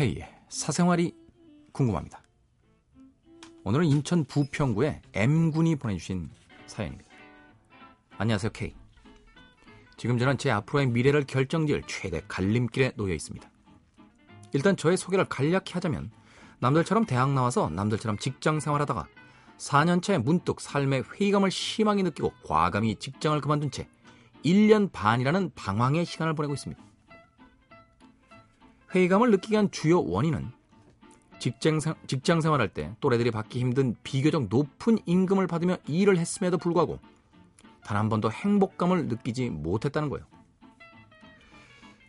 K의 사생활이 궁금합니다. 오늘은 인천 부평구의 M군이 보내주신 사연입니다. 안녕하세요, K. 지금 저는 제 앞으로의 미래를 결정지을 최대 갈림길에 놓여 있습니다. 일단 저의 소개를 간략히 하자면 남들처럼 대학 나와서 남들처럼 직장 생활하다가 4년차에 문득 삶의 회의감을 심하게 느끼고 과감히 직장을 그만둔 채 1년 반이라는 방황의 시간을 보내고 있습니다. 회의감을 느끼게 한 주요 원인은 직장, 직장 생활할 때 또래들이 받기 힘든 비교적 높은 임금을 받으며 일을 했음에도 불구하고 단 한 번도 행복감을 느끼지 못했다는 거예요.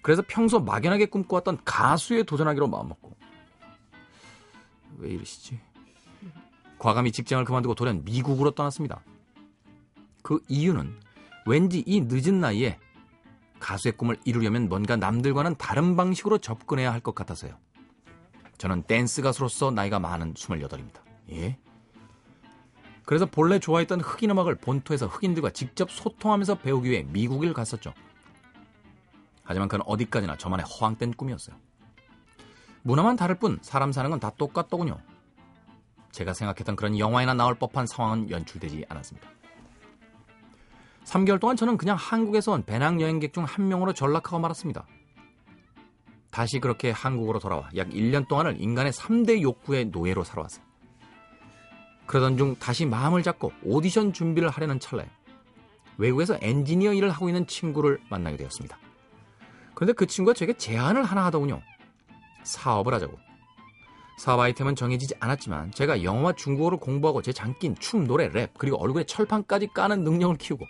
그래서 평소 막연하게 꿈꿔왔던 가수에 도전하기로 마음먹고 왜 이러시지? 과감히 직장을 그만두고 돌연 미국으로 떠났습니다. 그 이유는 왠지 이 늦은 나이에 가수의 꿈을 이루려면 뭔가 남들과는 다른 방식으로 접근해야 할 것 같아서요. 저는 댄스 가수로서 나이가 많은 28입니다. 예? 그래서 본래 좋아했던 흑인 음악을 본토에서 흑인들과 직접 소통하면서 배우기 위해 미국을 갔었죠. 하지만 그건 어디까지나 저만의 허황된 꿈이었어요. 문화만 다를 뿐 사람 사는 건 다 똑같더군요. 제가 생각했던 그런 영화에나 나올 법한 상황은 연출되지 않았습니다. 3개월 동안 저는 그냥 한국에서 온 배낭 여행객 중 한 명으로 전락하고 말았습니다. 다시 그렇게 한국으로 돌아와 약 1년 동안을 인간의 3대 욕구의 노예로 살아왔어요. 그러던 중 다시 마음을 잡고 오디션 준비를 하려는 찰나에 외국에서 엔지니어 일을 하고 있는 친구를 만나게 되었습니다. 그런데 그 친구가 제게 제안을 하나 하더군요. 사업을 하자고. 사업 아이템은 정해지지 않았지만 제가 영어와 중국어를 공부하고 제 장기인 춤, 노래, 랩 그리고 얼굴에 철판까지 까는 능력을 키우고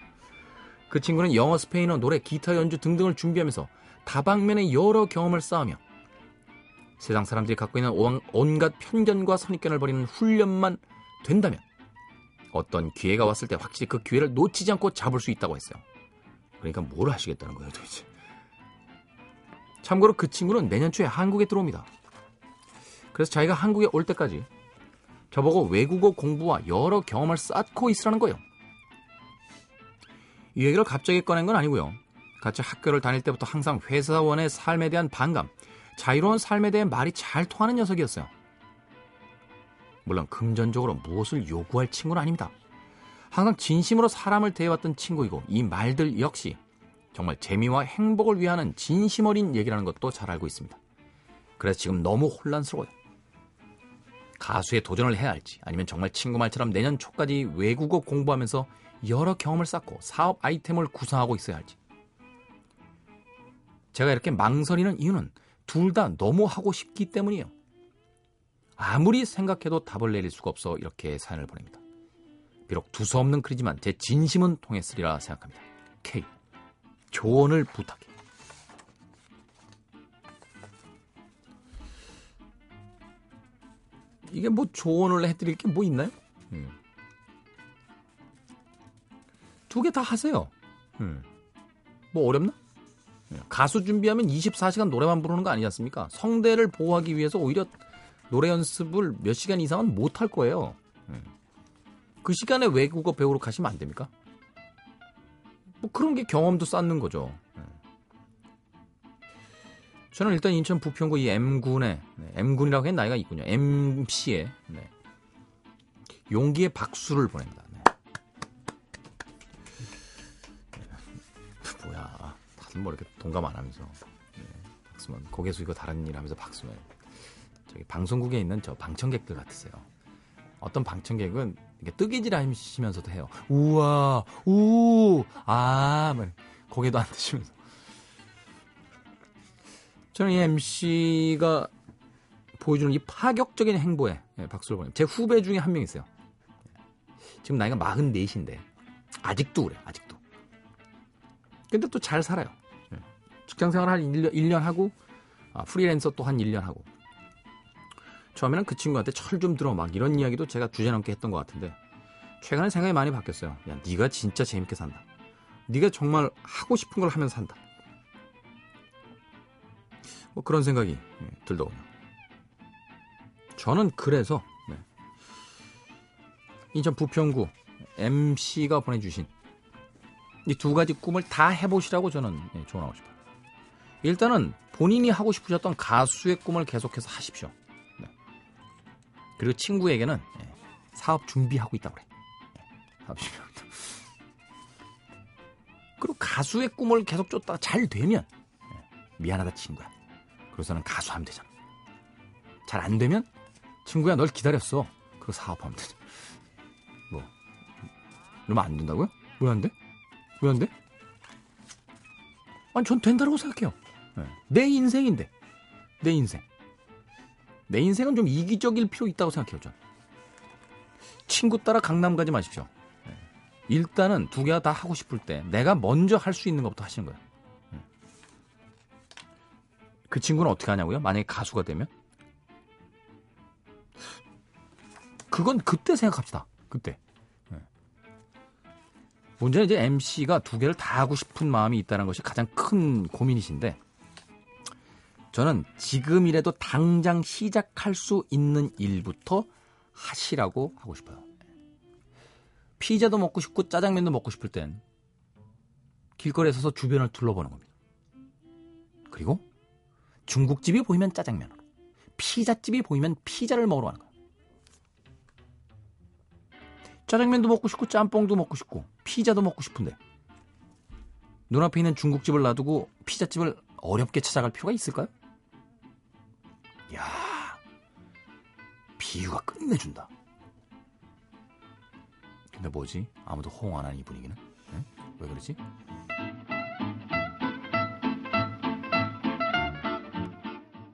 그 친구는 영어, 스페인어, 노래, 기타 연주 등등을 준비하면서 다방면의 여러 경험을 쌓으며 세상 사람들이 갖고 있는 온갖 편견과 선입견을 버리는 훈련만 된다면 어떤 기회가 왔을 때 확실히 그 기회를 놓치지 않고 잡을 수 있다고 했어요. 그러니까 뭘 하시겠다는 거예요, 도대체. 참고로 그 친구는 내년 초에 한국에 들어옵니다. 그래서 자기가 한국에 올 때까지 저보고 외국어 공부와 여러 경험을 쌓고 있으라는 거예요. 이 얘기를 갑자기 꺼낸 건 아니고요. 같이 학교를 다닐 때부터 항상 회사원의 삶에 대한 반감, 자유로운 삶에 대해 말이 잘 통하는 녀석이었어요. 물론 금전적으로 무엇을 요구할 친구는 아닙니다. 항상 진심으로 사람을 대해왔던 친구이고 이 말들 역시 정말 재미와 행복을 위하는 진심 어린 얘기라는 것도 잘 알고 있습니다. 그래서 지금 너무 혼란스러워요. 가수에 도전을 해야 할지 아니면 정말 친구 말처럼 내년 초까지 외국어 공부하면서 여러 경험을 쌓고 사업 아이템을 구상하고 있어야 할지. 제가 이렇게 망설이는 이유는 둘 다 너무 하고 싶기 때문이에요. 아무리 생각해도 답을 내릴 수가 없어 이렇게 사연을 보냅니다. 비록 두서없는 글이지만 제 진심은 통했으리라 생각합니다. K. 조언을 부탁해. 이게 뭐 조언을 해드릴 게 뭐 있나요? 음. 두개 다 하세요. 음. 뭐 어렵나? 예. 가수 준비하면 24시간 노래만 부르는 거 아니지 않습니까? 성대를 보호하기 위해서 오히려 노래 연습을 몇 시간 이상은 못 할 거예요. 음. 그 시간에 외국어 배우러 가시면 안 됩니까? 뭐 그런 게 경험도 쌓는 거죠. 예. 저는 일단 인천 부평구 이 M군에 네, M군이라고 한 나이가 있군요. MC에 네. 용기의 박수를 보냅니다. 박수는 뭐 이렇게 동감 안 하면서 네, 박수만 고개 숙이고 다른 일 하면서 박수면 저기 방송국에 있는 저 방청객들 같으세요. 어떤 방청객은 이렇게 뜨개질 하시면서도 해요. 우와, 우, 아, 막 고개도 안 드시면서. 저는 이 MC가 보여주는 이 파격적인 행보에 네, 박수를 보내요. 제 후배 중에 한 명 있어요. 지금 나이가 44인데 아직도 그래, 아직도. 근데 또 잘 살아요. 직장 생활 한 1년, 1년 하고 아, 프리랜서 또 한 1년 하고 처음에는 그 친구한테 철 좀 들어 막 이런 이야기도 제가 주제넘게 했던 것 같은데 최근에 생각이 많이 바뀌었어요. 야, 네가 진짜 재밌게 산다. 네가 정말 하고 싶은 걸 하면서 산다. 뭐 그런 생각이 예, 들더군요. 저는 그래서 네. 인천 부평구 MC가 보내주신 이 두 가지 꿈을 다 해보시라고 저는 예, 조언하고 싶어요. 일단은 본인이 하고 싶으셨던 가수의 꿈을 계속해서 하십시오. 네. 그리고 친구에게는 예, 사업 준비하고 있다고 그래. 예, 사업 준비하고 있다. 그리고 가수의 꿈을 계속 쫓다가 잘 되면 예, 미안하다 친구야. 그래서는 가수 하면 되잖아. 잘 안 되면 친구야 널 기다렸어. 그리고 사업하면 되잖아. 뭐 이러면 안 된다고요? 왜 안 돼? 왜 안 돼? 아니 전 된다고 생각해요. 네. 내 인생인데 내 인생 내 인생은 좀 이기적일 필요 있다고 생각해요 전 친구 따라 강남 가지 마십시오 네. 일단은 두 개가 다 하고 싶을 때 내가 먼저 할 수 있는 것부터 하시는 거예요 네. 그 친구는 어떻게 하냐고요? 만약에 가수가 되면? 그건 그때 생각합시다. 그때. 문제는 이제 MC가 두 개를 다 하고 싶은 마음이 있다는 것이 가장 큰 고민이신데 저는 지금이라도 당장 시작할 수 있는 일부터 하시라고 하고 싶어요. 피자도 먹고 싶고 짜장면도 먹고 싶을 땐 길거리에 서서 주변을 둘러보는 겁니다. 그리고 중국집이 보이면 짜장면으로, 피자집이 보이면 피자를 먹으러 가는 거예요. 짜장면도 먹고 싶고 짬뽕도 먹고 싶고 피자도 먹고 싶은데 눈앞에 있는 중국집을 놔두고 피자집을 어렵게 찾아갈 필요가 있을까요? 야 비유가 끝내준다. 근데 뭐지? 아무도 호응 안 하는 이 분위기는? 응? 왜 그러지?